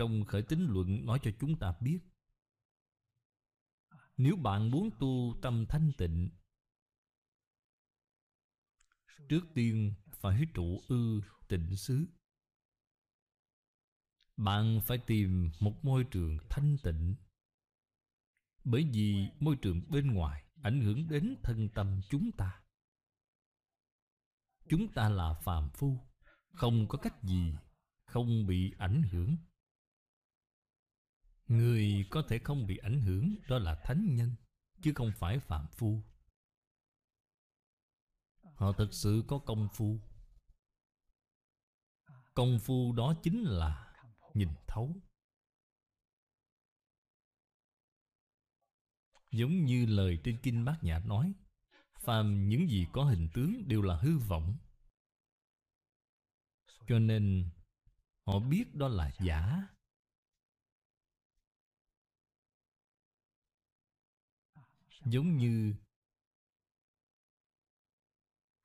Trong khởi tính luận nói cho chúng ta biết. Nếu bạn muốn tu tâm thanh tịnh, Trước tiên phải trụ ư tịnh xứ. Bạn phải tìm một môi trường thanh tịnh. Bởi vì môi trường bên ngoài ảnh hưởng đến thân tâm chúng ta. Chúng ta là phàm phu, Không có cách gì Không bị ảnh hưởng. Người có thể không bị ảnh hưởng, Đó là thánh nhân, Chứ không phải phạm phu. Họ thực sự có công phu. Công phu đó chính là Nhìn thấu. Giống như lời trên Kinh Bát Nhã nói, Phàm những gì có hình tướng đều là hư vọng. Cho nên, Họ biết đó là giả. Giống như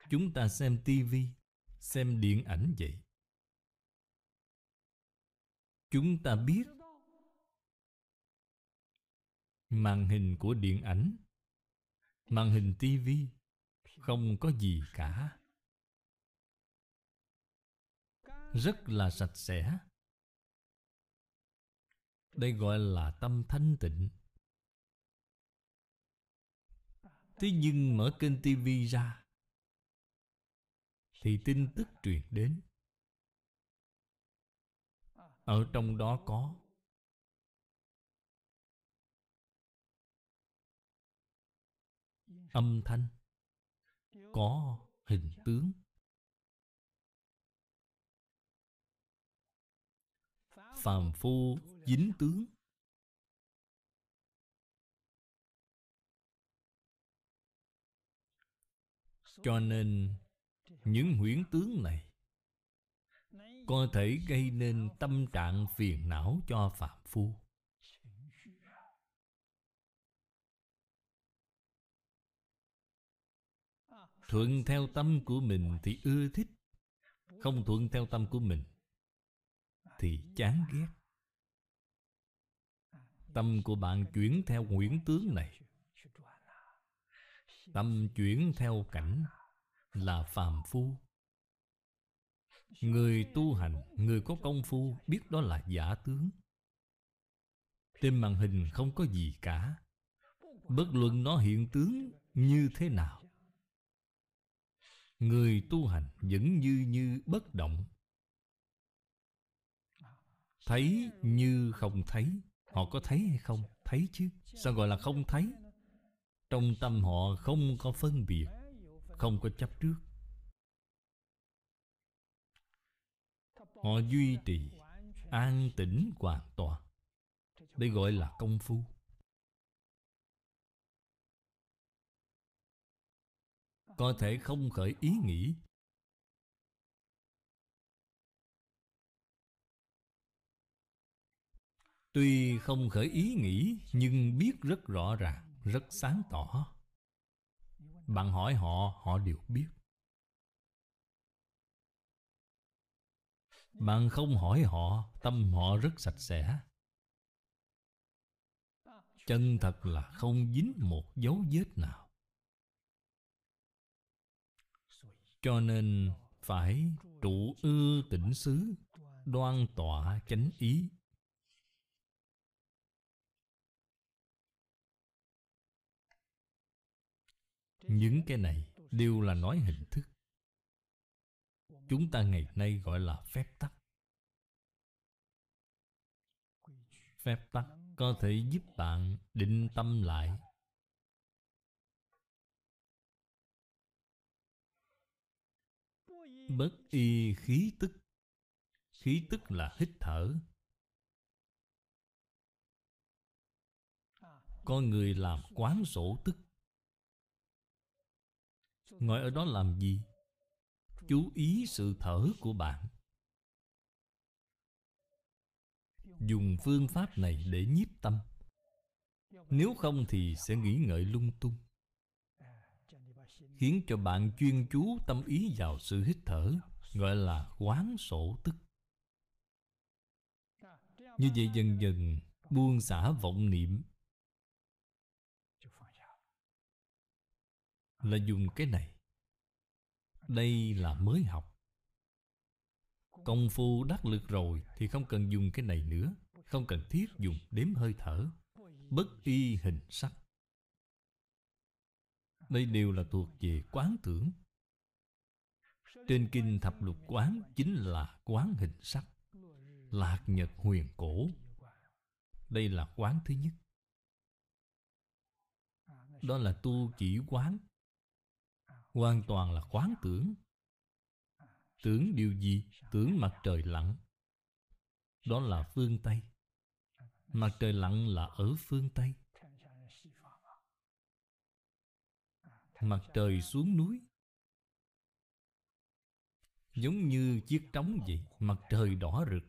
Chúng ta xem tivi Xem điện ảnh vậy. Chúng ta biết Màn hình của điện ảnh, Màn hình tivi Không có gì cả. Rất là sạch sẽ. Đây gọi là tâm thanh tịnh. Thế nhưng mở kênh tivi ra, Thì tin tức truyền đến. Ở trong đó có âm thanh, có hình tướng. Phàm phu dính tướng. Cho nên, những huyễn tướng này có thể gây nên tâm trạng phiền não cho phạm phu. Thuận theo tâm của mình thì ưa thích, Không thuận theo tâm của mình Thì chán ghét. Tâm của bạn chuyển theo nguyễn tướng này. Tâm chuyển theo cảnh Là phàm phu. Người tu hành, Người có công phu Biết đó là giả tướng. Trên màn hình không có gì cả. Bất luận nó hiện tướng như thế nào. Người tu hành vẫn như như bất động. Thấy như không thấy, Họ có thấy hay không? Thấy chứ. Sao gọi là không thấy? Trong tâm họ không có phân biệt, Không có chấp trước. Họ duy trì An tĩnh hoàn toàn, Đây gọi là công phu. Có thể không khởi ý nghĩ, Tuy không khởi ý nghĩ Nhưng biết rất rõ ràng. Rất sáng tỏ. Bạn hỏi họ Họ đều biết. Bạn không hỏi họ, Tâm họ rất sạch sẽ. Chân thật là không dính một dấu vết nào. Cho nên phải trụ ư tỉnh xứ, Đoan tọa chánh ý. Những cái này đều là nói hình thức. Chúng ta ngày nay gọi là phép tắc. Phép tắc có thể giúp bạn định tâm lại. Bất y khí tức. Khí tức là hít thở. Có người làm quán sổ tức. Ngồi ở đó làm gì? Chú ý sự thở của bạn. Dùng phương pháp này để nhiếp tâm. Nếu không thì sẽ nghĩ ngợi lung tung. Khiến cho bạn chuyên chú tâm ý vào sự hít thở, Gọi là quán sổ tức. Như vậy dần dần, buông xả vọng niệm Là dùng cái này. Đây là mới học. Công phu đắc lực rồi Thì không cần dùng cái này nữa. Không cần thiết dùng, đếm hơi thở. Bất y hình sắc. Đây đều là thuộc về quán tưởng. Trên kinh thập lục quán Chính là quán hình sắc. Lạc nhật huyền cổ. Đây là quán thứ nhất. Đó là tu chỉ quán. Hoàn toàn là quán tưởng. Tưởng điều gì? Tưởng mặt trời lặn. Đó là phương Tây. Mặt trời lặn là ở phương Tây. Mặt trời xuống núi. Giống như chiếc trống vậy, Mặt trời đỏ rực.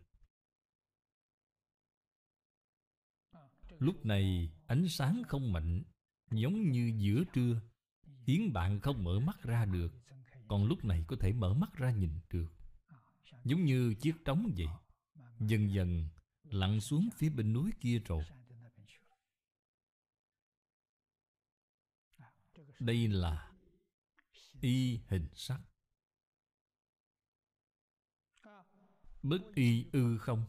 Lúc này ánh sáng không mạnh Giống như giữa trưa. Khiến bạn không mở mắt ra được. Còn lúc này có thể mở mắt ra nhìn được. Giống như chiếc trống vậy. Dần dần, lặn xuống phía bên núi kia rồi. Đây là y hình sắc. Bất y ư không?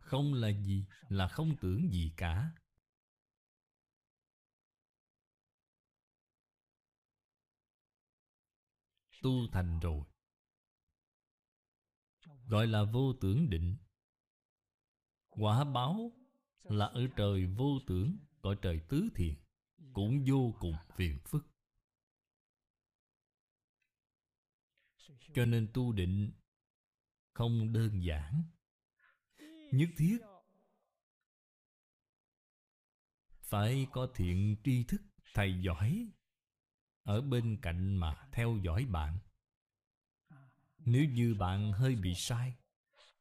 Không là gì? Là không tưởng gì cả. Tu thành rồi. Gọi là vô tưởng định. Quả báo là ở trời vô tưởng, Cõi trời tứ thiện Cũng vô cùng phiền phức. Cho nên tu định Không đơn giản. Nhất thiết Phải có thiện tri thức Thầy giỏi. Ở bên cạnh mà theo dõi bạn. Nếu như bạn hơi bị sai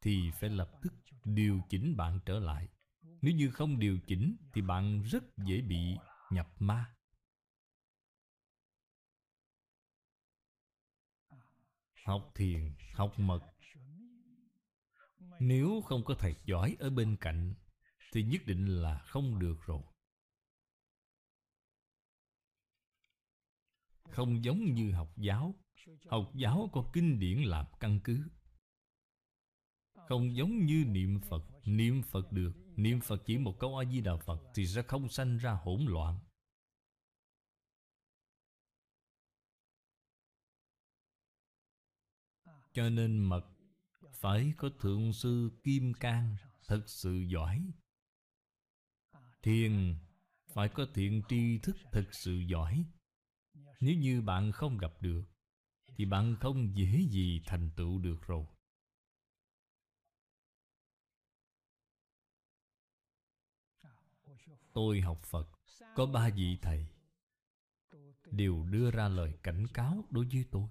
Thì phải lập tức điều chỉnh bạn trở lại. Nếu như không điều chỉnh Thì bạn rất dễ bị nhập ma. Học thiền, học mật. Nếu không có thầy giỏi ở bên cạnh Thì nhất định là không được rồi. Không giống như học giáo. Học giáo có kinh điển làm căn cứ. Không giống như niệm Phật. Niệm Phật được. Niệm Phật chỉ một câu A-di-đà Phật Thì sẽ không sanh ra hỗn loạn. Cho nên mật phải có thượng sư kim cang thật sự giỏi. Thiền phải có thiện tri thức thật sự giỏi nếu như bạn không gặp được, thì bạn không dễ gì thành tựu được rồi. Tôi học phật, có ba vị thầy, đều đưa ra lời cảnh cáo đối với tôi.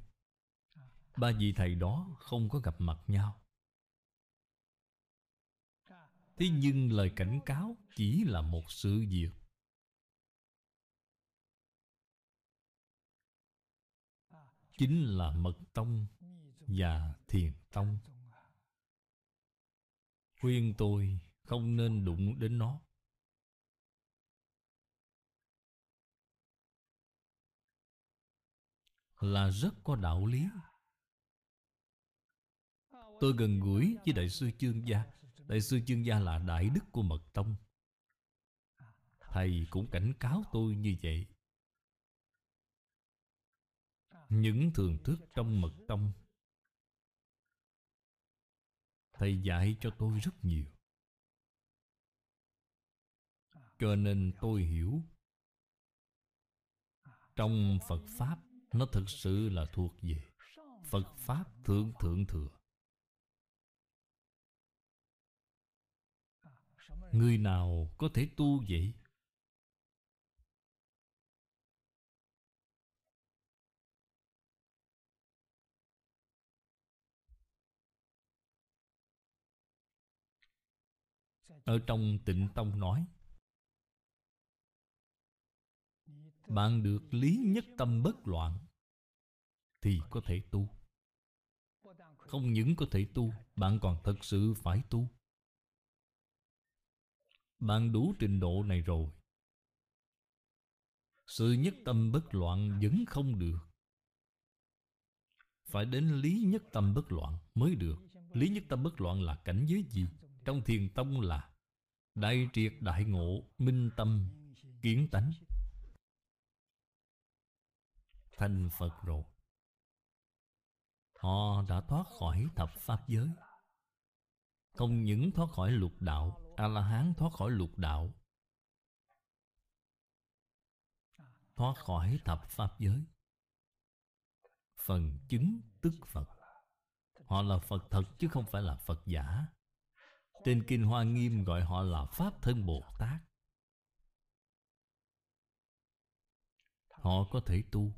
Ba vị thầy đó không có gặp mặt nhau. Thế nhưng lời cảnh cáo chỉ là một sự việc. Chính là mật tông và thiền tông. Khuyên tôi không nên đụng đến nó. Là rất có đạo lý. Tôi gần gũi với Đại sư Chương Gia. Đại sư Chương Gia là đại đức của Mật Tông. Thầy cũng cảnh cáo tôi như vậy. Những thường thức trong Mật Tông. Thầy dạy cho tôi rất nhiều. Cho nên tôi hiểu. Trong Phật Pháp, Nó thực sự là thuộc về Phật Pháp Thượng Thượng Thừa. Người nào có thể tu vậy? Ở trong tịnh tông nói, Bạn được lý nhất tâm bất loạn Thì có thể tu. Không những có thể tu, Bạn còn thật sự phải tu. Bạn đủ trình độ này rồi. Sự nhất tâm bất loạn vẫn không được. Phải đến lý nhất tâm bất loạn mới được. Lý nhất tâm bất loạn là cảnh giới gì? Trong thiền tông là Đại triệt đại ngộ Minh tâm kiến tánh. Thành Phật rồi. Họ đã thoát khỏi thập pháp giới. Không những thoát khỏi lục đạo, A-la-hán thoát khỏi lục đạo, Thoát khỏi thập pháp giới. Phần chứng tức Phật. Họ là Phật thật chứ không phải là Phật giả. Trên Kinh Hoa Nghiêm gọi họ là Pháp Thân Bồ Tát. Họ có thể tu.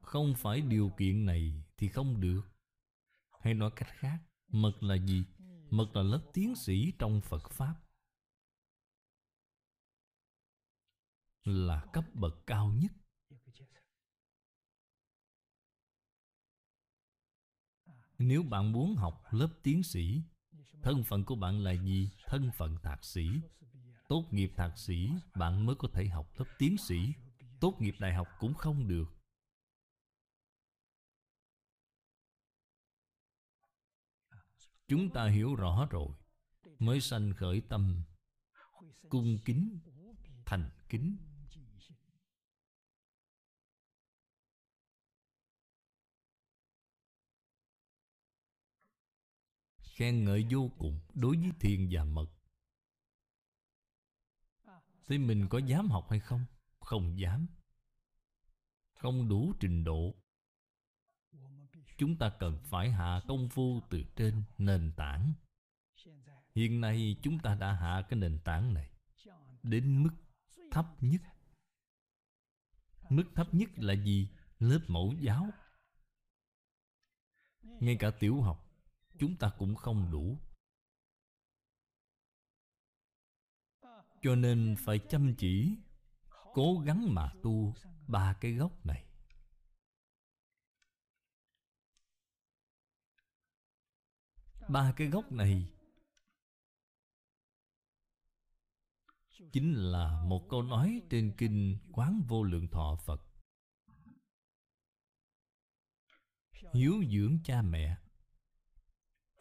Không phải điều kiện này thì không được. Hay nói cách khác, Mật là gì? Mật là lớp tiến sĩ trong Phật Pháp. Là cấp bậc cao nhất. Nếu bạn muốn học lớp tiến sĩ, Thân phận của bạn là gì? Thân phận thạc sĩ. Tốt nghiệp thạc sĩ, Bạn mới có thể học lớp tiến sĩ. Tốt nghiệp đại học cũng không được. Chúng ta hiểu rõ rồi. Mới sanh khởi tâm, Cung kính, Thành kính. Khen ngợi vô cùng Đối với thiền và mật. Thế mình có dám học hay không? Không dám. Không đủ trình độ. Chúng ta cần phải hạ công phu từ trên nền tảng. Hiện nay chúng ta đã hạ cái nền tảng này Đến mức thấp nhất. Mức thấp nhất là gì? Lớp mẫu giáo. Ngay cả tiểu học Chúng ta cũng không đủ. Cho nên phải chăm chỉ, Cố gắng mà tu ba cái gốc này. Ba cái gốc này Chính là một câu nói trên kinh Quán Vô Lượng Thọ Phật. Hiếu dưỡng cha mẹ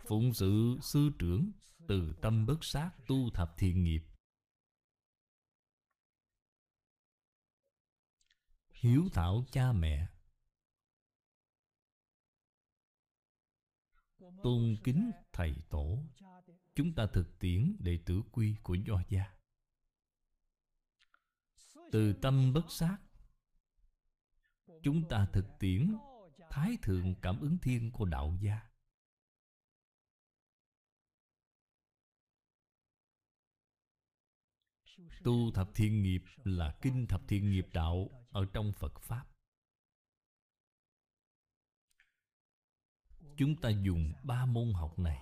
Phụng sự sư trưởng Từ tâm bất sát tu thập thiện nghiệp. Hiếu thảo cha mẹ. Tôn kính thầy tổ, chúng ta thực tiễn đệ tử quy của do gia. Từ tâm bất sát, chúng ta thực tiễn thái thượng cảm ứng thiên của đạo gia. Tu thập thiên nghiệp là kinh thập thiên nghiệp đạo ở trong phật pháp. Chúng ta dùng ba môn học này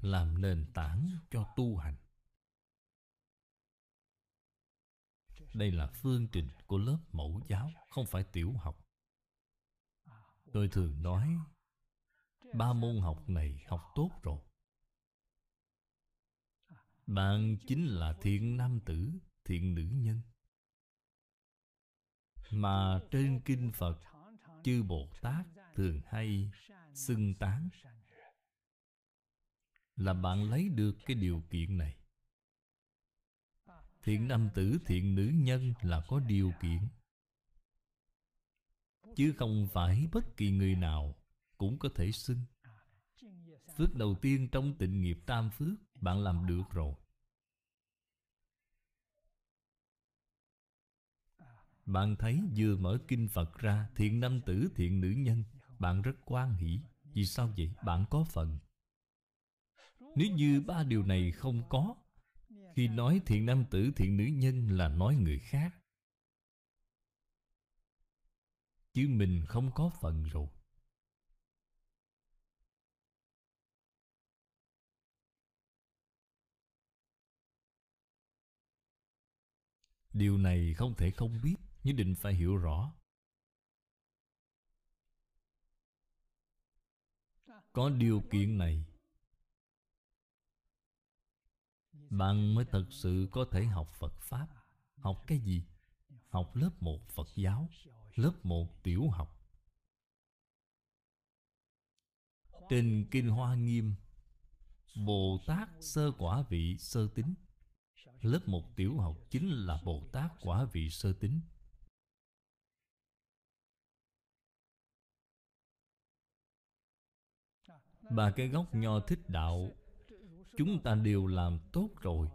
làm nền tảng cho tu hành. Đây là phương trình của lớp mẫu giáo, không phải tiểu học. Tôi thường nói, ba môn học này học tốt rồi bạn chính là thiện nam tử, thiện nữ nhân. Mà trên kinh phật, chư bồ tát thường hay xưng tán. Là bạn lấy được cái điều kiện này. Thiện nam tử, thiện nữ nhân là có điều kiện. Chứ không phải bất kỳ người nào cũng có thể xưng. Phước đầu tiên trong tịnh nghiệp tam phước bạn làm được rồi. Bạn thấy vừa mở kinh Phật ra, Thiện nam tử, thiện nữ nhân. Bạn rất quan hỷ. Vì sao vậy? Bạn có phần. Nếu như ba điều này không có, Khi nói thiện nam tử, thiện nữ nhân Là nói người khác. Chứ mình không có phần rồi. Điều này không thể không biết, Nhất định phải hiểu rõ. Có điều kiện này, Bạn mới thật sự có thể học Phật Pháp. Học cái gì? Học lớp 1 Phật giáo, Lớp 1 tiểu học. Trên Kinh Hoa Nghiêm, Bồ Tát sơ quả vị sơ tính Lớp 1 tiểu học chính là Bồ Tát quả vị sơ tính Ba cái gốc nho thích đạo, Chúng ta đều làm tốt rồi.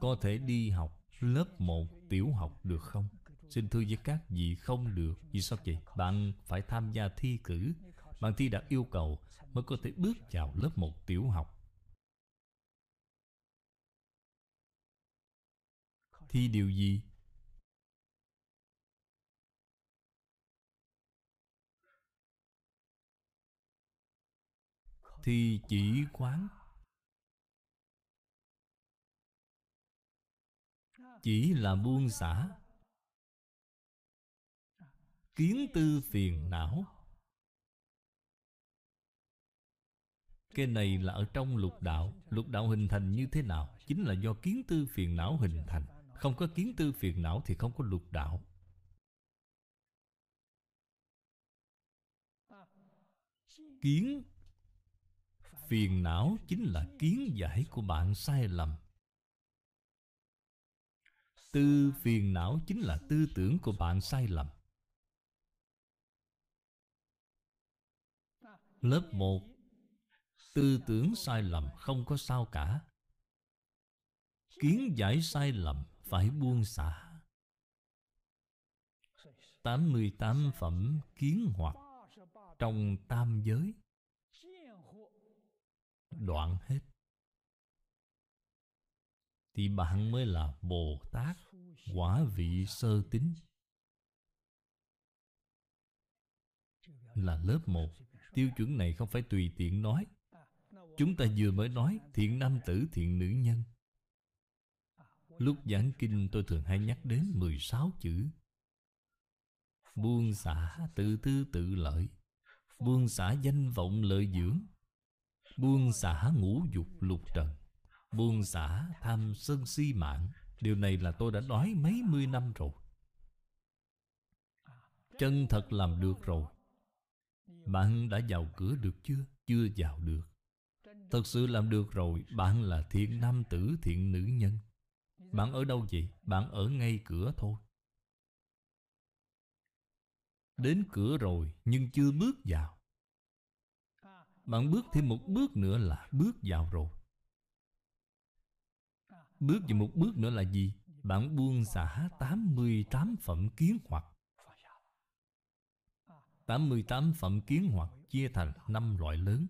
Có thể đi học lớp 1 tiểu học được không? Xin thưa với các vị, không được. Vì sao vậy? Bạn phải tham gia thi cử. Bạn thi đạt yêu cầu Mới có thể bước vào lớp 1 tiểu học. Thi điều gì? Thi chỉ quán Chỉ là buông xả. Kiến tư phiền não. Cái này là ở trong lục đạo. Lục đạo hình thành như thế nào Chính là do kiến tư phiền não hình thành. Không có kiến tư phiền não thì không có lục đạo. Kiến Phiền não chính là kiến giải của bạn sai lầm. Tư phiền não chính là tư tưởng của bạn sai lầm. Lớp 1 Tư tưởng sai lầm không có sao cả. Kiến giải sai lầm phải buông xả. 88 phẩm kiến hoặc Trong tam giới. Đoạn hết. Thì bạn mới là Bồ Tát Quả vị sơ tính Là lớp 1 Tiêu chuẩn này không phải tùy tiện nói. Chúng ta vừa mới nói Thiện nam tử, thiện nữ nhân. Lúc giảng kinh tôi thường hay nhắc đến 16 chữ. Buông xả tự tư tự lợi. Buông xả danh vọng lợi dưỡng. Buông xả ngũ dục lục trần. Buông xả tham sân si mạng. Điều này là tôi đã nói mấy mươi năm rồi. Chân thật làm được rồi. Bạn đã vào cửa được chưa? Chưa vào được. Thật sự làm được rồi. Bạn là thiện nam tử, thiện nữ nhân. Bạn ở đâu vậy? Bạn ở ngay cửa thôi. Đến cửa rồi, nhưng chưa bước vào. Bạn bước thêm một bước nữa là bước vào rồi. Bước vào một bước nữa là gì? Bạn buông xả 88 phẩm kiến hoặc. 88 phẩm kiến hoặc chia thành 5 loại lớn.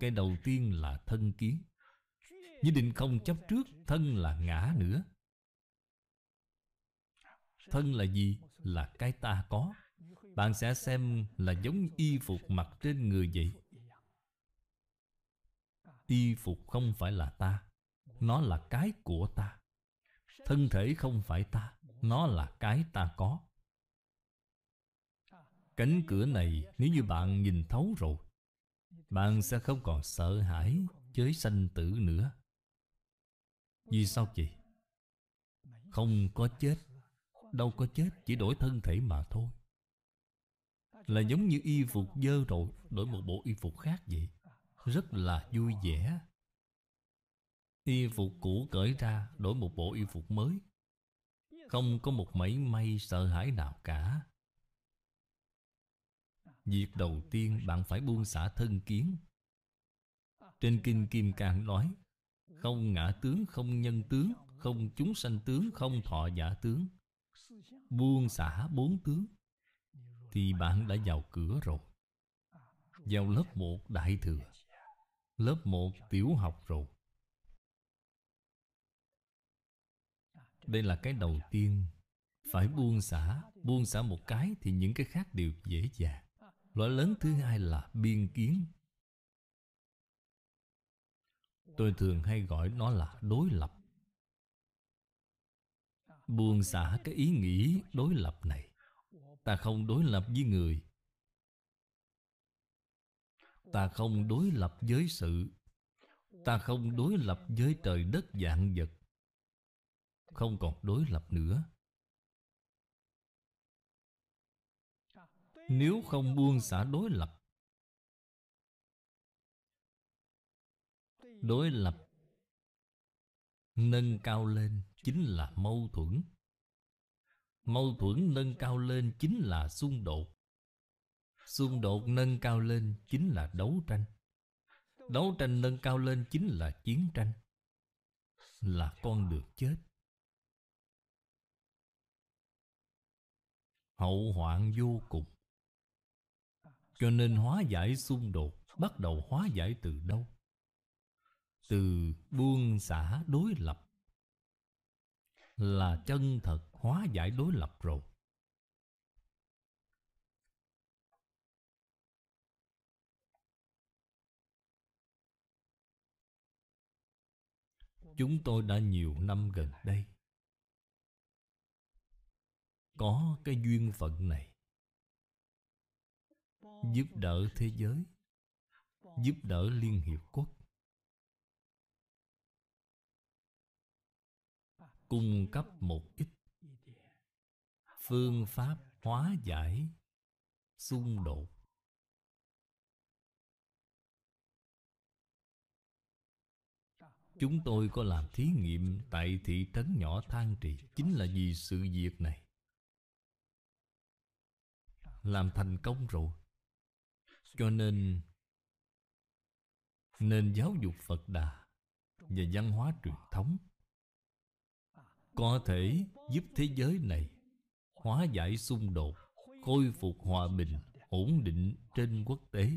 Cái đầu tiên là thân kiến. Nhất định không chấp trước, thân là ngã nữa. Thân là gì? Là cái ta có. Bạn sẽ xem là giống y phục mặc trên người vậy. Y phục không phải là ta, Nó là cái của ta. Thân thể không phải ta, Nó là cái ta có. Cánh cửa này nếu như bạn nhìn thấu rồi, Bạn sẽ không còn sợ hãi, Chới sanh tử nữa. Vì sao vậy? Không có chết, Đâu có chết, Chỉ đổi thân thể mà thôi. Là giống như y phục dơ rồi, Đổi một bộ y phục khác vậy. Rất là vui vẻ. Y phục cũ cởi ra, Đổi một bộ y phục mới. Không có một mảy may sợ hãi nào cả. Việc đầu tiên bạn phải buông xả thân kiến. Trên Kinh Kim Cang nói không ngã tướng, không nhân tướng Không chúng sanh tướng, không thọ giả tướng. Buông xả bốn tướng Thì bạn đã vào cửa rồi. Vào lớp một đại thừa Lớp một tiểu học rồi. Đây là cái đầu tiên. Phải buông xả Buông xả một cái Thì những cái khác đều dễ dàng. Loại lớn thứ hai là biên kiến. Tôi thường hay gọi nó là đối lập. Buông xả cái ý nghĩ đối lập này. Ta không đối lập với người. Ta không đối lập với sự. Ta không đối lập với trời đất dạng vật. Không còn đối lập nữa. Nếu không buông xả đối lập Đối lập. Nâng cao lên chính là mâu thuẫn. Mâu thuẫn nâng cao lên chính là xung đột. Xung đột nâng cao lên chính là đấu tranh. Đấu tranh nâng cao lên chính là chiến tranh. Là con đường chết. Hậu hoạn vô cùng. Cho nên hóa giải xung đột Bắt đầu hóa giải từ đâu? Từ buông xả đối lập Là chân thật hóa giải đối lập rồi. Chúng tôi đã nhiều năm gần đây Có cái duyên phận này Giúp đỡ thế giới, Giúp đỡ Liên Hiệp Quốc. Cung cấp một ít. Phương pháp hóa giải Xung đột. Chúng tôi có làm thí nghiệm tại thị trấn nhỏ Thang Trì, Chính là vì sự việc này. Làm thành công rồi. Cho nên Nên giáo dục Phật Đà Và văn hóa truyền thống có thể giúp thế giới này Hóa giải xung đột, Khôi phục hòa bình, Ổn định trên quốc tế.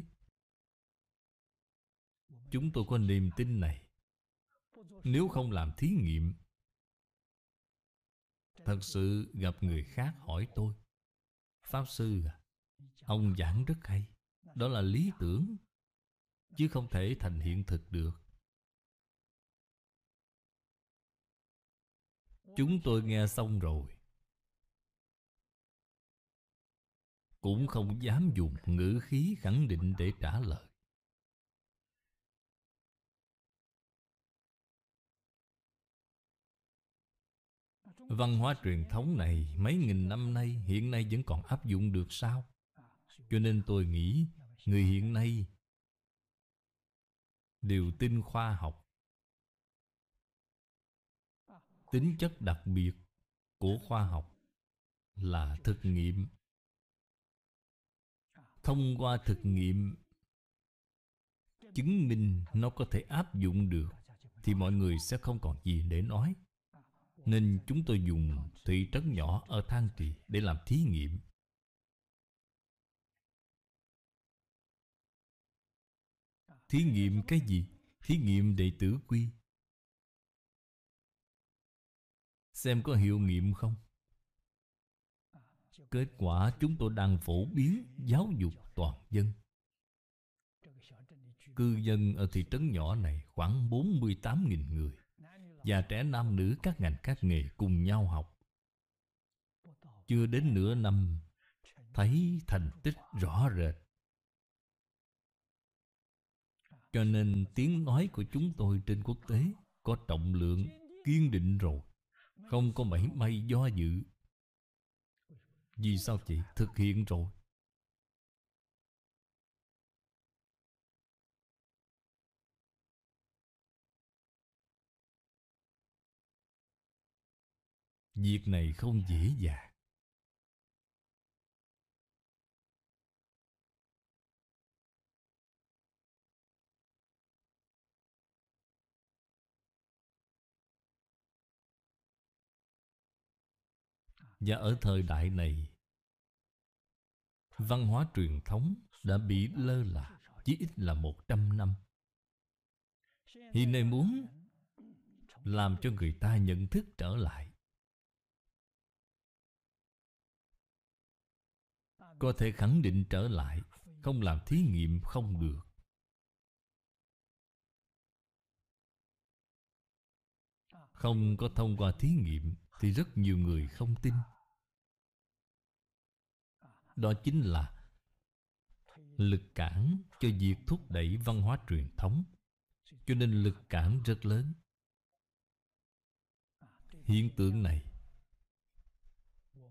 Chúng tôi có niềm tin này. Nếu không làm thí nghiệm, Thật sự gặp người khác hỏi tôi, Pháp Sư à Ông giảng rất hay, Đó là lý tưởng, Chứ không thể thành hiện thực được. Chúng tôi nghe xong rồi Cũng không dám dùng ngữ khí khẳng định để trả lời Văn hóa truyền thống này mấy nghìn năm nay hiện nay vẫn còn áp dụng được sao? Cho nên tôi nghĩ người hiện nay đều tin khoa học. Tính chất đặc biệt của khoa học là thực nghiệm. Thông qua thực nghiệm, chứng minh nó có thể áp dụng được, thì mọi người sẽ không còn gì để nói nên chúng tôi dùng thị trấn nhỏ ở Thang Trì để làm thí nghiệm Thí nghiệm cái gì? Thí nghiệm đệ tử quy Xem có hiệu nghiệm không? Kết quả chúng tôi đang phổ biến giáo dục toàn dân. Cư dân ở thị trấn nhỏ này khoảng 48.000 người. Và trẻ nam nữ các ngành các nghề cùng nhau học. Chưa đến nửa năm, thấy thành tích rõ rệt. Cho nên tiếng nói của chúng tôi trên quốc tế có trọng lượng kiên định rồi không có mảy may do dự. Vì sao chị thực hiện rồi? Việc này không dễ dàng. Và ở thời đại này, Văn hóa truyền thống đã bị lơ là Chỉ ít là một trăm năm. Hiện nay muốn Làm cho người ta nhận thức trở lại, Có thể khẳng định trở lại, Không làm thí nghiệm không được. Không có thông qua thí nghiệm Thì rất nhiều người không tin. Đó chính là Lực cản cho việc thúc đẩy văn hóa truyền thống. Cho nên lực cản rất lớn. Hiện tượng này,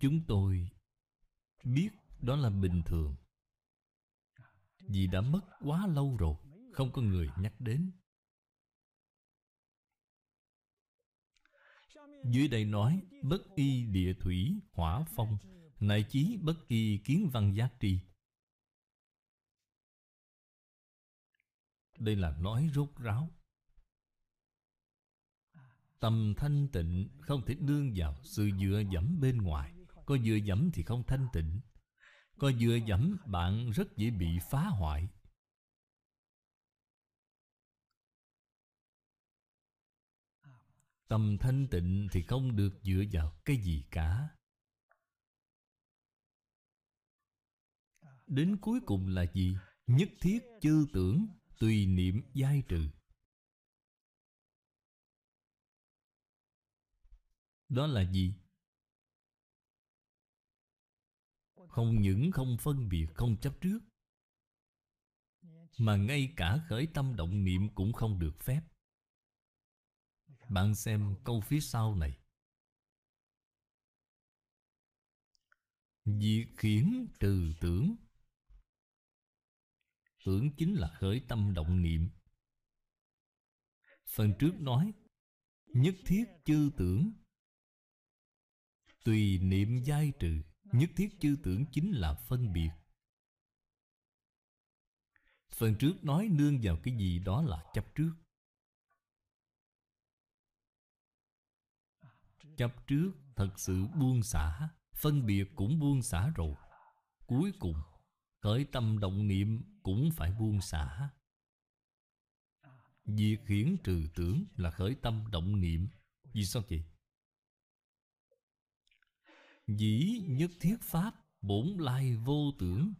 Chúng tôi biết đó là bình thường. Vì đã mất quá lâu rồi, Không có người nhắc đến. Dưới đây nói, Bất y địa thủy, hỏa phong 乃 chí bất kỳ kiến văn giác tri Đây là nói rốt ráo. Tâm thanh tịnh không thể đương vào sự dựa dẫm bên ngoài. Có dựa dẫm thì không thanh tịnh. Có dựa dẫm, bạn rất dễ bị phá hoại. Tâm thanh tịnh thì không được dựa vào cái gì cả. Đến cuối cùng là gì? Nhất thiết chư tưởng Tùy niệm giai trừ Đó là gì? Không những không phân biệt, không chấp trước Mà ngay cả khởi tâm động niệm cũng không được phép Bạn xem câu phía sau này Diệt khiển trừ tưởng Tưởng chính là khởi tâm động niệm. Phần trước nói, Nhất thiết chư tưởng. Tùy niệm giai trừ, Nhất thiết chư tưởng chính là phân biệt. Phần trước nói nương vào cái gì đó là chấp trước. Chấp trước thật sự buông xả, Phân biệt cũng buông xả rồi. Cuối cùng Khởi tâm động niệm cũng phải buông xả. Việc hiển trừ tưởng là khởi tâm động niệm. Vì sao vậy? Dĩ nhất thiết pháp bổn lai vô tưởng.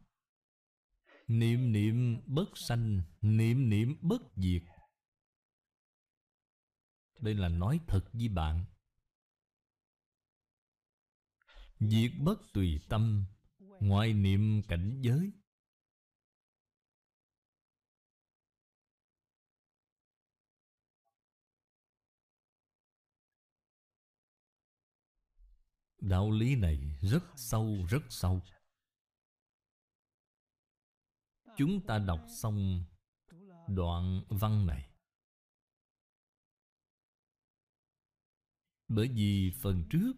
Niệm niệm bất sanh, Niệm niệm bất diệt. Đây là nói thật với bạn. Diệt bất tùy tâm. Ngoại niệm cảnh giới. Đạo lý này rất sâu rất sâu. Chúng ta đọc xong đoạn văn này. Bởi vì phần trước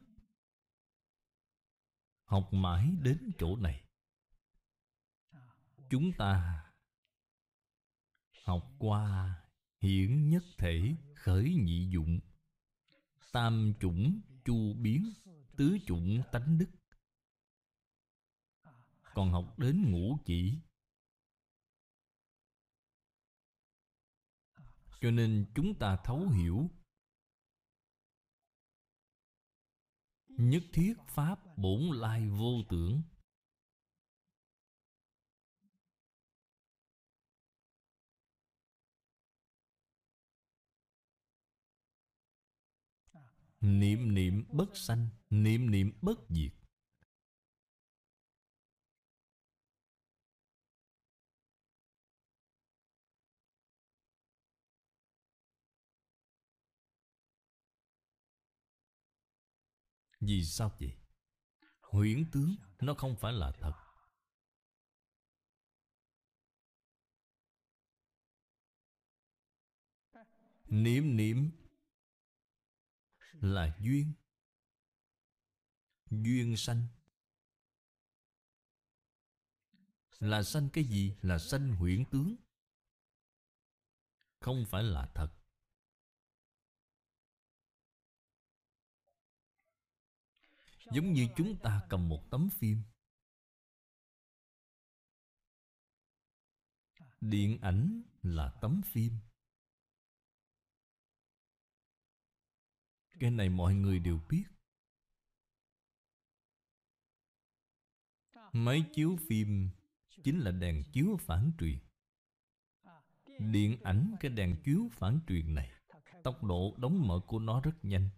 Học mãi đến chỗ này. Chúng ta Học qua hiển nhất thể khởi nhị dụng, Tam chủng chu biến, Tứ chủng tánh đức. Còn học đến ngũ chỉ. Cho nên chúng ta thấu hiểu Nhất thiết Pháp bổn lai vô tưởng. Niệm niệm bất sanh, Niệm niệm bất diệt. Vì sao vậy? Huyễn tướng, nó không phải là thật. Niệm niệm là duyên. Duyên sanh. Là sanh cái gì? Là sanh huyễn tướng. Không phải là thật. Giống như chúng ta cầm một tấm phim. Điện ảnh là tấm phim. Cái này mọi người đều biết. Máy chiếu phim Chính là đèn chiếu phản truyền. Điện ảnh, cái đèn chiếu phản truyền này, Tốc độ đóng mở của nó rất nhanh.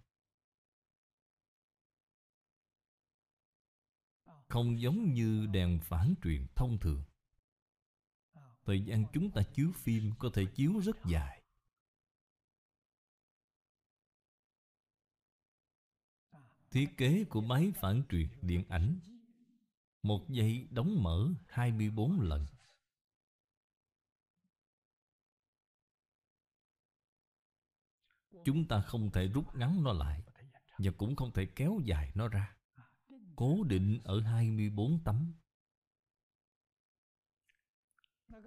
Không giống như đèn phản truyền thông thường. Thời gian chúng ta chiếu phim có thể chiếu rất dài. Thiết kế của máy phản truyền điện ảnh, Một giây đóng mở 24 lần. Chúng ta không thể rút ngắn nó lại Và cũng không thể kéo dài nó ra. Cố định ở 24 tấm.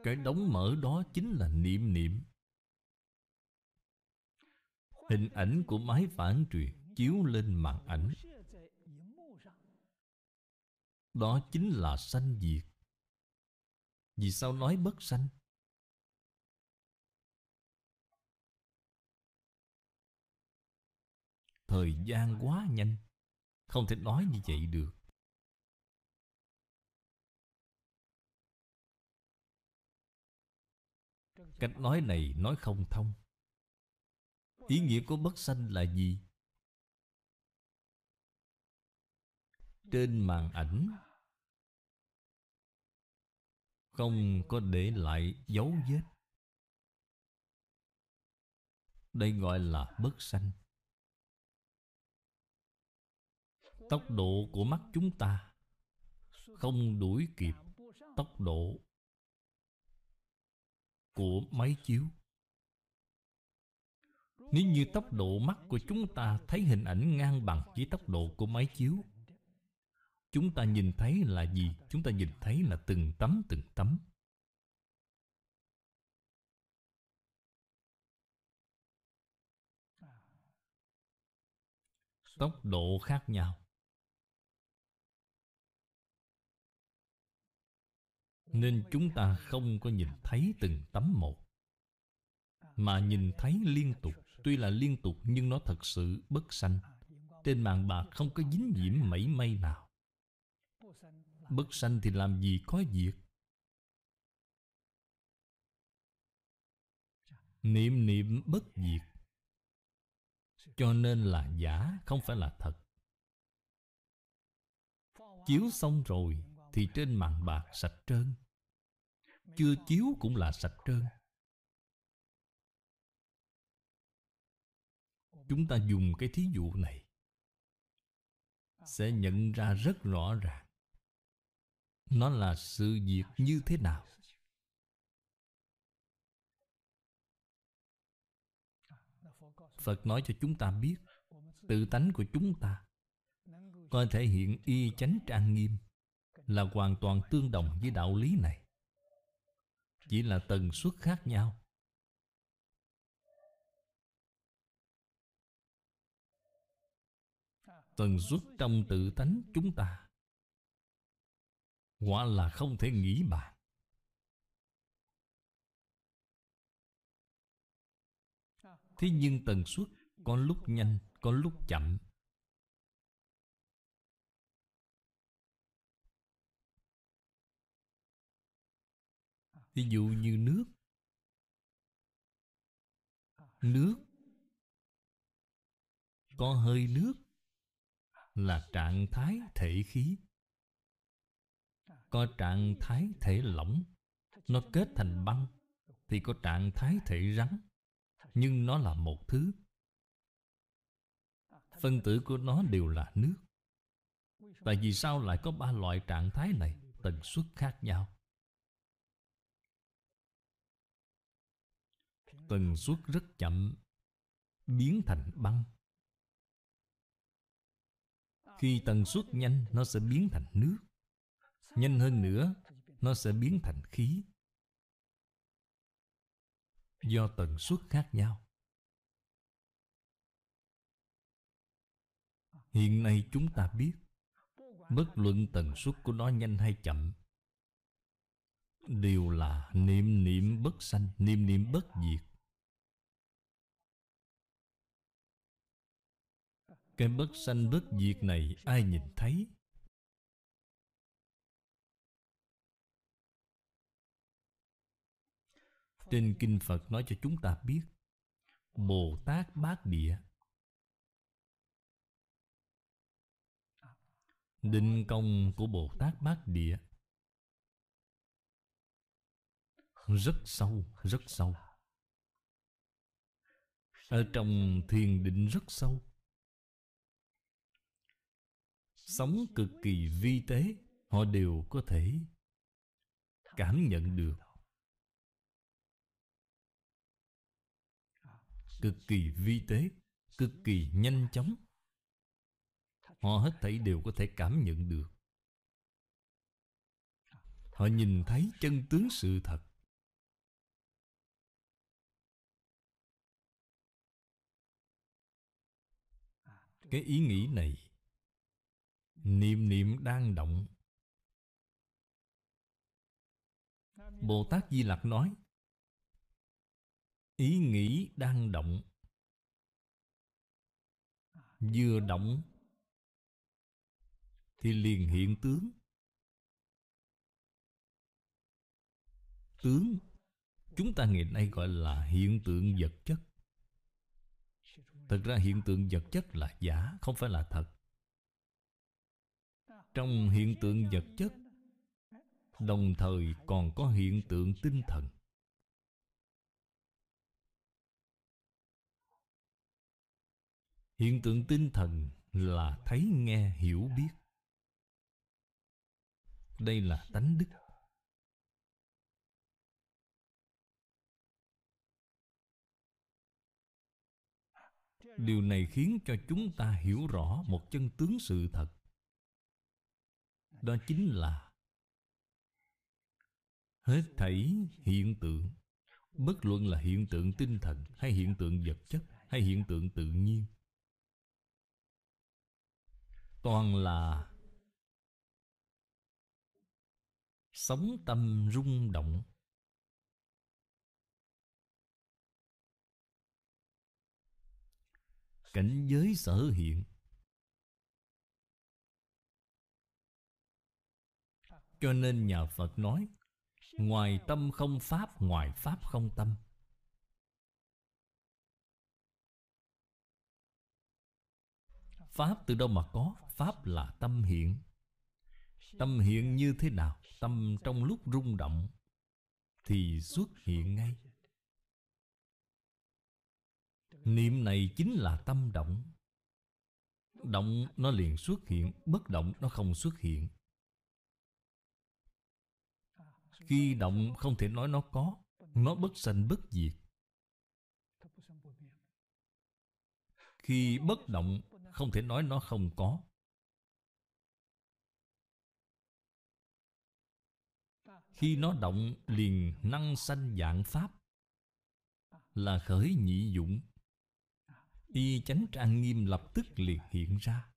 Cái đóng mở đó chính là niệm niệm. Hình ảnh của máy phản truyền Chiếu lên màn ảnh. Đó chính là sanh diệt. Vì sao nói bất sanh? Thời gian quá nhanh. Không thể nói như vậy được. Cách nói này nói không thông. Ý nghĩa của bất sanh là gì? Trên màn ảnh, Không có để lại dấu vết. Đây gọi là bất sanh. Tốc độ của mắt chúng ta Không đuổi kịp tốc độ của máy chiếu. Nếu như tốc độ mắt của chúng ta thấy hình ảnh ngang bằng với tốc độ của máy chiếu, Chúng ta nhìn thấy là gì? Chúng ta nhìn thấy là từng tấm từng tấm. Tốc độ khác nhau. Nên chúng ta không có nhìn thấy từng tấm một. Mà nhìn thấy liên tục, Tuy là liên tục nhưng nó thật sự bất sanh. Trên mạng bạc không có dính nhiễm mảy may nào. Bất sanh thì làm gì có diệt? Niệm niệm bất diệt. Cho nên là giả, không phải là thật. Chiếu xong rồi Thì trên màn bạc sạch trơn chưa chiếu cũng là sạch trơn. Chúng ta dùng cái thí dụ này sẽ nhận ra rất rõ ràng nó là sự việc như thế nào. Phật nói cho chúng ta biết, tự tánh của chúng ta có thể hiện y chánh trang nghiêm là hoàn toàn tương đồng với đạo lý này chỉ là tần suất khác nhau. Tần suất trong tự tánh chúng ta quả là không thể nghĩ bàn. Thế nhưng tần suất có lúc nhanh, có lúc chậm. Ví dụ như nước. Nước. Có hơi nước là trạng thái thể khí. Có trạng thái thể lỏng. Nó kết thành băng thì có trạng thái thể rắn. Nhưng nó là một thứ. Phân tử của nó đều là nước. Tại vì sao lại có ba loại trạng thái này? Tần suất khác nhau. Tần suất rất chậm, biến thành băng. Khi tần suất nhanh, nó sẽ biến thành nước. Nhanh hơn nữa, nó sẽ biến thành khí. Do tần suất khác nhau. Hiện nay chúng ta biết, bất luận tần suất của nó nhanh hay chậm, đều là niệm niệm bất sanh, niệm niệm bất diệt. Cái bất sanh bất diệt này ai nhìn thấy? Trên kinh phật nói cho chúng ta biết bồ tát bát địa. Định công của Bồ Tát Bát Địa. Rất sâu, rất sâu. Ở trong thiền định rất sâu. Sống cực kỳ vi tế, Họ đều có thể cảm nhận được. Cực kỳ vi tế, Cực kỳ nhanh chóng, Họ hết thảy đều có thể cảm nhận được. Họ nhìn thấy chân tướng sự thật. Cái ý nghĩ này Niệm niệm đang động. Bồ Tát Di Lặc nói, Ý nghĩ đang động. Vừa động Thì liền hiện tướng. Tướng, Chúng ta ngày nay gọi là hiện tượng vật chất. Thực ra hiện tượng vật chất là giả, Không phải là thật. Trong hiện tượng vật chất, Đồng thời còn có hiện tượng tinh thần. Hiện tượng tinh thần là thấy, nghe, hiểu, biết. Đây là tánh đức. Điều này khiến cho chúng ta hiểu rõ một chân tướng sự thật. Đó chính là Hết thảy hiện tượng. Bất luận là hiện tượng tinh thần, Hay hiện tượng vật chất, Hay hiện tượng tự nhiên. Toàn là Sống tâm rung động. Cảnh giới sở hiện. Cho nên nhà Phật nói, Ngoài tâm không pháp, Ngoài pháp không tâm. Pháp từ đâu mà có? Pháp là tâm hiện. Tâm hiện như thế nào? Tâm trong lúc rung động Thì xuất hiện ngay. Niệm này chính là tâm động. Động nó liền xuất hiện, Bất động nó không xuất hiện. Khi động không thể nói nó có. Nó bất sanh bất diệt. Khi bất động, Không thể nói nó không có. Khi nó động, liền năng sanh dạng Pháp, Là khởi nhị dụng. Y chánh trang nghiêm lập tức liền hiện ra.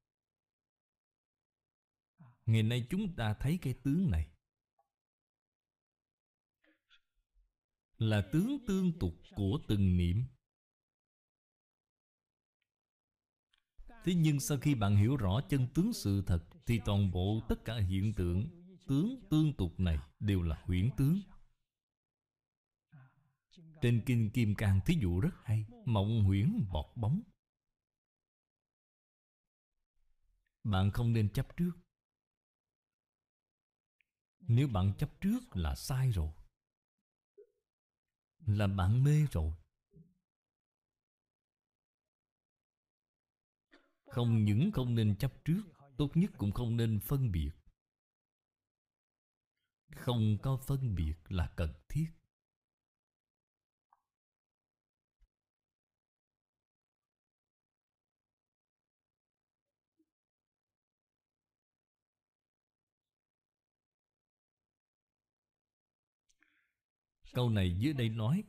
Ngày nay chúng ta thấy cái tướng này. Là tướng tương tục của từng niệm. Thế nhưng sau khi bạn hiểu rõ chân tướng sự thật, Thì toàn bộ tất cả hiện tượng, Tướng tương tục này đều là huyễn tướng. Trên Kinh Kim Cang thí dụ rất hay, Mộng huyễn bọt bóng. Bạn không nên chấp trước. Nếu bạn chấp trước là sai rồi. Là bạn mê rồi. Không những không nên chấp trước, Tốt nhất cũng không nên phân biệt. Không có phân biệt là cần thiết. Câu này dưới đây nói,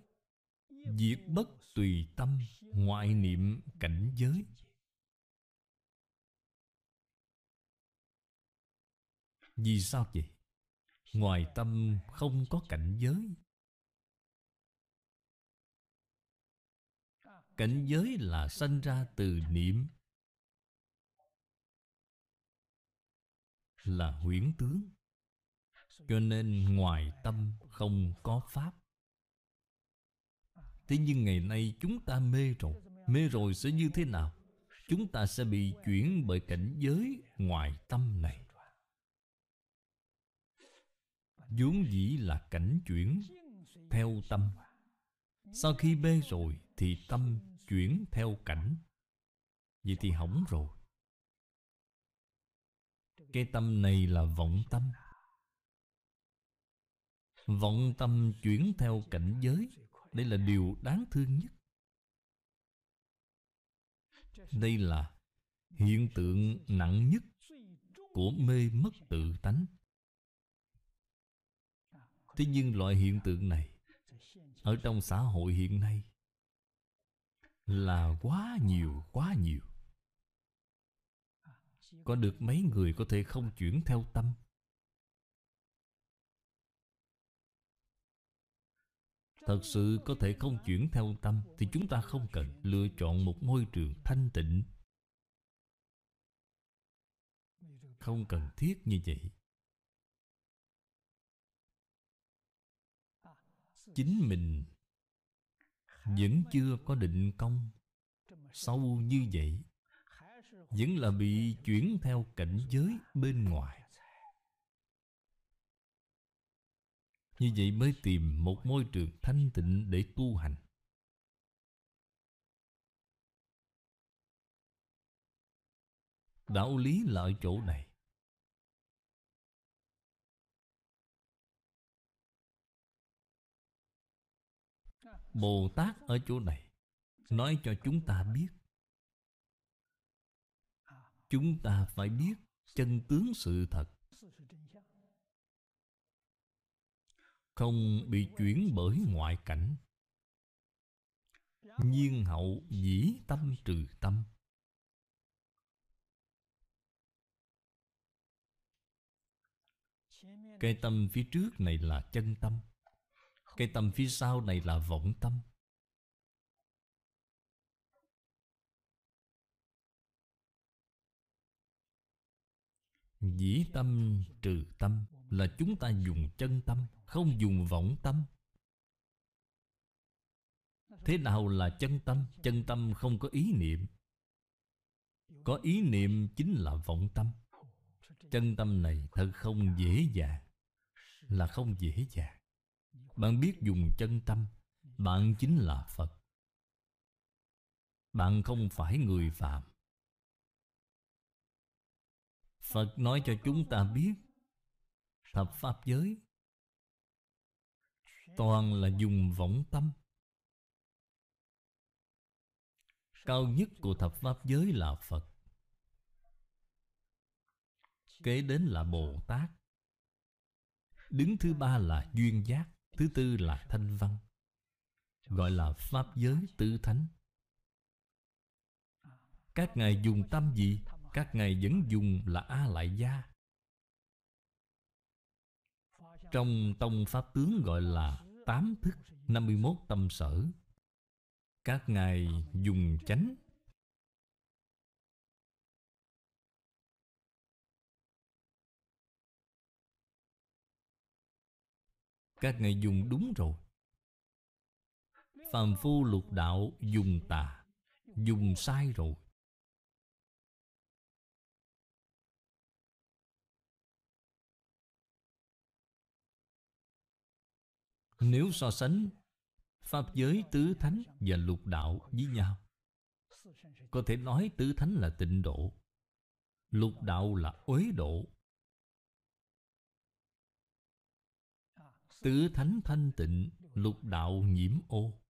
Diệt bất tùy tâm, Ngoại niệm cảnh giới. Vì sao vậy? Ngoài tâm không có cảnh giới. Cảnh giới là sanh ra từ niệm, Là huyễn tướng. Cho nên ngoài tâm không có Pháp. Thế nhưng ngày nay chúng ta mê rồi. Mê rồi sẽ như thế nào? Chúng ta sẽ bị chuyển bởi cảnh giới ngoài tâm này. Vốn dĩ là cảnh chuyển theo tâm. Sau khi mê rồi thì tâm chuyển theo cảnh. Vậy thì hỏng rồi. Cái tâm này là vọng tâm vọng tâm chuyển theo cảnh giới. Đây là điều đáng thương nhất. Đây là hiện tượng nặng nhất của mê mất tự tánh. Thế nhưng loại hiện tượng này ở trong xã hội hiện nay là quá nhiều quá nhiều. Có được mấy người có thể không chuyển theo tâm? Thật sự có thể không chuyển theo tâm thì chúng ta không cần lựa chọn một môi trường thanh tịnh. Không cần thiết như vậy. Chính mình vẫn chưa có định công. Sâu như vậy, vẫn là bị chuyển theo cảnh giới bên ngoài. Như vậy mới tìm một môi trường thanh tịnh để tu hành. Đạo lý là ở chỗ này. Bồ tát ở chỗ này, nói cho chúng ta biết. Chúng ta phải biết chân tướng sự thật. Không bị chuyển bởi ngoại cảnh. Nhiên hậu dĩ tâm trừ tâm. Cái tâm phía trước này là chân tâm. Cái tâm phía sau này là vọng tâm. Dĩ tâm trừ tâm Là chúng ta dùng chân tâm. Không dùng vọng tâm. Thế nào là chân tâm? Chân tâm không có ý niệm. Có ý niệm chính là vọng tâm. Chân tâm này thật không dễ dàng, Là không dễ dàng. Bạn biết dùng chân tâm, Bạn chính là Phật. Bạn không phải người phạm Phật nói cho chúng ta biết, Thập Pháp giới Toàn là dùng võng tâm. Cao nhất của thập Pháp giới là Phật. Kế đến là Bồ Tát. Đứng thứ ba là duyên giác, Thứ tư là thanh văn. Gọi là Pháp giới tứ thánh. Các ngài dùng tâm gì? Các ngài vẫn dùng là A Lại Gia. Trong tông Pháp tướng gọi là Tám thức 51 tâm sở. Các ngài dùng chánh. Các ngài dùng đúng rồi. Phàm phu lục đạo dùng tà, Dùng sai rồi. Nếu so sánh Pháp giới tứ thánh và lục đạo với nhau, Có thể nói tứ thánh là tịnh độ, Lục đạo là uế độ. Tứ thánh thanh tịnh, Lục đạo nhiễm ô.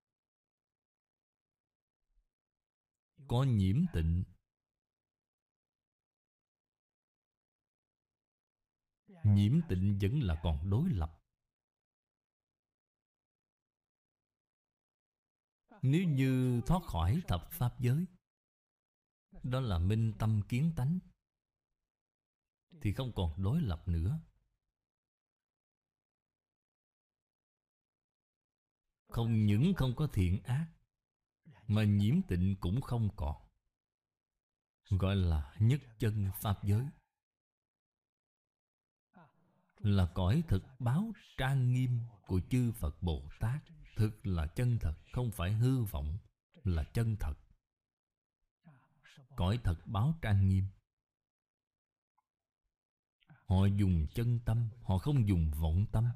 Có nhiễm tịnh. Nhiễm tịnh vẫn là còn đối lập. Nếu như thoát khỏi thập pháp giới, Đó là minh tâm kiến tánh, Thì không còn đối lập nữa. Không những không có thiện ác, Mà nhiễm tịnh cũng không còn, Gọi là nhất chân Pháp giới. Là cõi thực báo trang nghiêm của chư Phật Bồ Tát. Thực là chân thật, Không phải hư vọng, Là chân thật. Cõi thật báo trang nghiêm. Họ dùng chân tâm, Họ không dùng vọng tâm.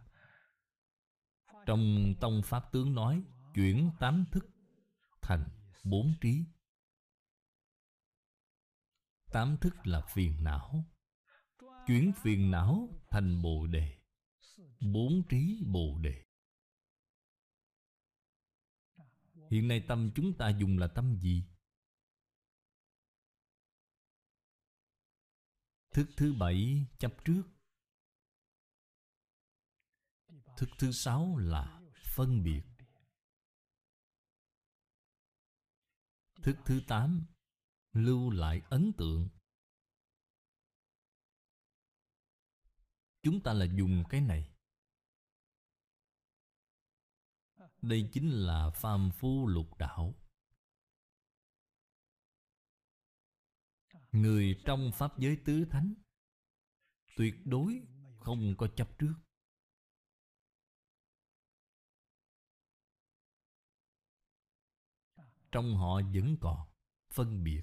Trong Tông Pháp Tướng nói, Chuyển tám thức thành bốn trí. Tám thức là phiền não. Chuyển phiền não thành bồ đề. Bốn trí bồ đề. Hiện nay tâm chúng ta dùng là tâm gì? Thức thứ bảy, chấp trước. Thức thứ sáu là phân biệt. Thức thứ tám, Lưu lại ấn tượng. Chúng ta là dùng cái này. Đây chính là phàm phu lục đạo. Người trong Pháp giới tứ thánh, Tuyệt đối không có chấp trước. Trong họ vẫn còn phân biệt.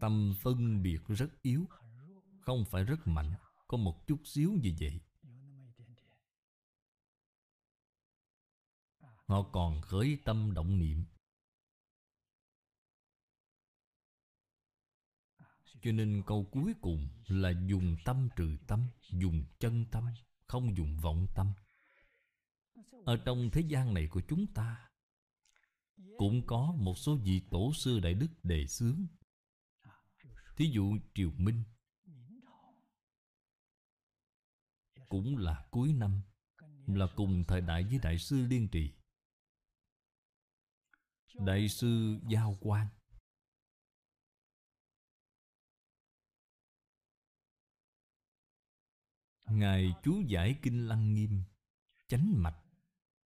Tâm phân biệt rất yếu, Không phải rất mạnh, Có một chút xíu như vậy. Họ còn khởi tâm động niệm. Cho nên câu cuối cùng là dùng tâm trừ tâm, Dùng chân tâm, Không dùng vọng tâm. Ở trong thế gian này của chúng ta, Cũng có một số vị tổ sư Đại Đức đề xướng. Thí dụ Triều Minh, Cũng là cuối năm, Là cùng thời đại với Đại sư Liên Trì. Đại sư Giao Quan, Ngài chú giải kinh Lăng Nghiêm Chánh mạch.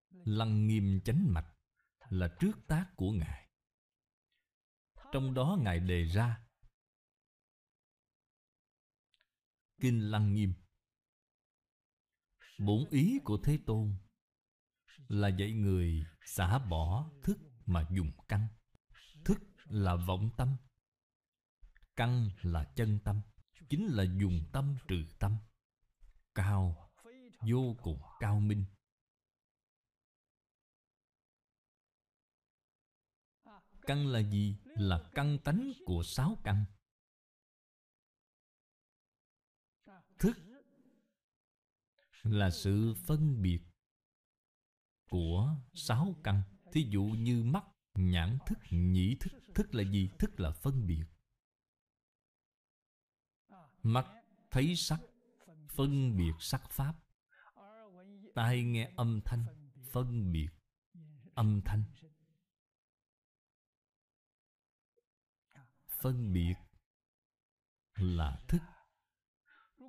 Lăng Nghiêm chánh mạch Là trước tác của Ngài. Trong đó Ngài đề ra Kinh Lăng Nghiêm. Bổn ý của Thế Tôn Là dạy người xả bỏ thức mà dùng căn Thức là vọng tâm Căn là chân tâm, Chính là dùng tâm trừ tâm. Cao, Vô cùng cao minh. Căn là gì? Là căn tánh của sáu căn Thức Là sự phân biệt Của sáu căn Thí dụ như mắt, nhãn thức, nhĩ thức. Thức là gì? Thức là phân biệt. Mắt thấy sắc Phân biệt sắc pháp. Tai nghe âm thanh Phân biệt âm thanh. Phân biệt là thức.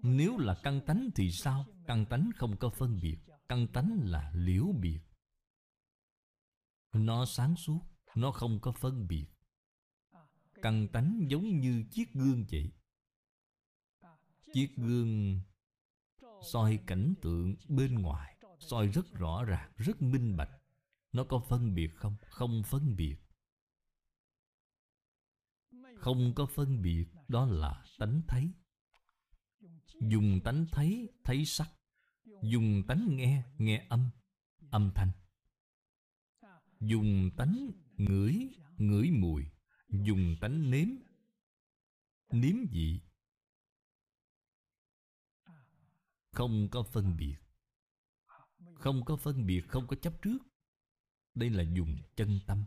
Nếu là căn tánh thì sao? Căn tánh không có phân biệt. Căn tánh là liễu biệt nó sáng suốt Nó không có phân biệt. Căng tánh giống như chiếc gương vậy Chiếc gương soi cảnh tượng bên ngoài soi rất rõ ràng, rất minh bạch. Nó có phân biệt không? Không phân biệt. Không có phân biệt Đó là tánh thấy. Dùng tánh thấy, thấy sắc. Dùng tánh nghe, nghe âm Âm thanh. Dùng tánh ngửi, ngửi mùi. Dùng tánh nếm. Nếm vị. Không có phân biệt. Không có phân biệt, không có chấp trước. Đây là dùng chân tâm.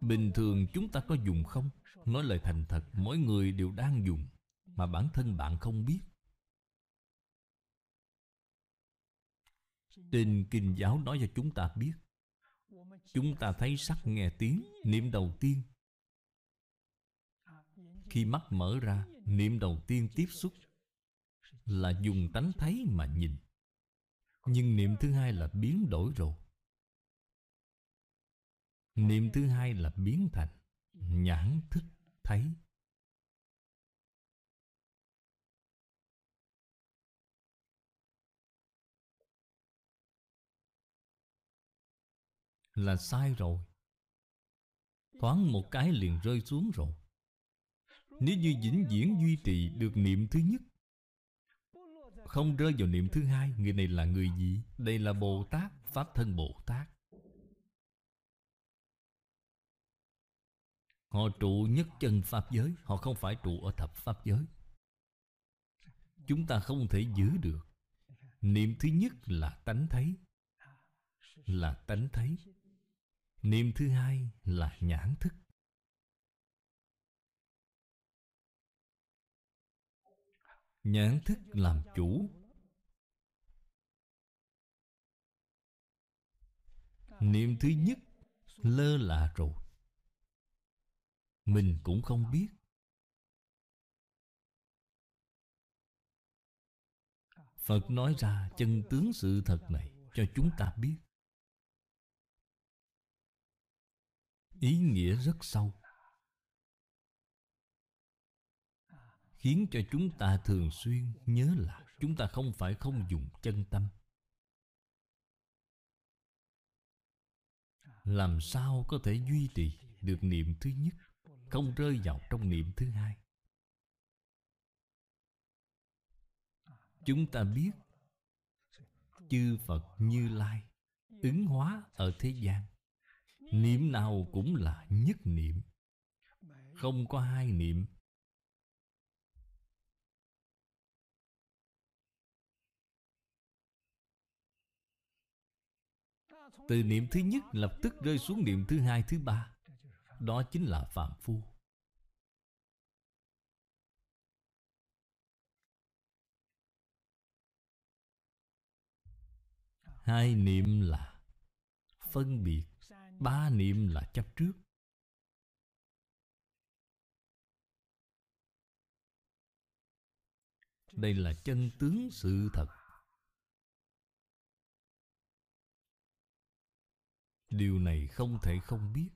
Bình thường chúng ta có dùng không? Nói lời thành thật Mỗi người đều đang dùng Mà bản thân bạn không biết. Trên Kinh giáo nói cho chúng ta biết, Chúng ta thấy sắc nghe tiếng, Niệm đầu tiên. Khi mắt mở ra, Niệm đầu tiên tiếp xúc Là dùng tánh thấy mà nhìn. Nhưng niệm thứ hai là biến đổi rồi. Niệm thứ hai là biến thành Nhãn thức thấy. Là sai rồi. Thoáng một cái liền rơi xuống rồi. Nếu như vĩnh viễn duy trì được niệm thứ nhất, Không rơi vào niệm thứ hai, Người này là người gì? Đây là Bồ Tát, Pháp thân Bồ Tát. Họ trụ nhất chân Pháp giới, Họ không phải trụ ở thập Pháp giới. Chúng ta không thể giữ được. Niệm thứ nhất là tánh thấy, Là tánh thấy. Niệm thứ hai là nhãn thức. Nhãn thức làm chủ. Niệm thứ nhất, lơ là rồi. Mình cũng không biết. Phật nói ra chân tướng sự thật này cho chúng ta biết. Ý nghĩa rất sâu, Khiến cho chúng ta thường xuyên nhớ là Chúng ta không phải không dùng chân tâm. Làm sao có thể duy trì được niệm thứ nhất, Không rơi vào trong niệm thứ hai? Chúng ta biết Chư Phật Như Lai Ứng hóa ở thế gian. Niệm nào cũng là nhất niệm. Không có hai niệm. Từ niệm thứ nhất lập tức rơi xuống niệm thứ hai, thứ ba. Đó chính là phạm phu. Hai niệm là phân biệt ba niệm là chấp trước. Đây là chân tướng sự thật. Điều này không thể không biết.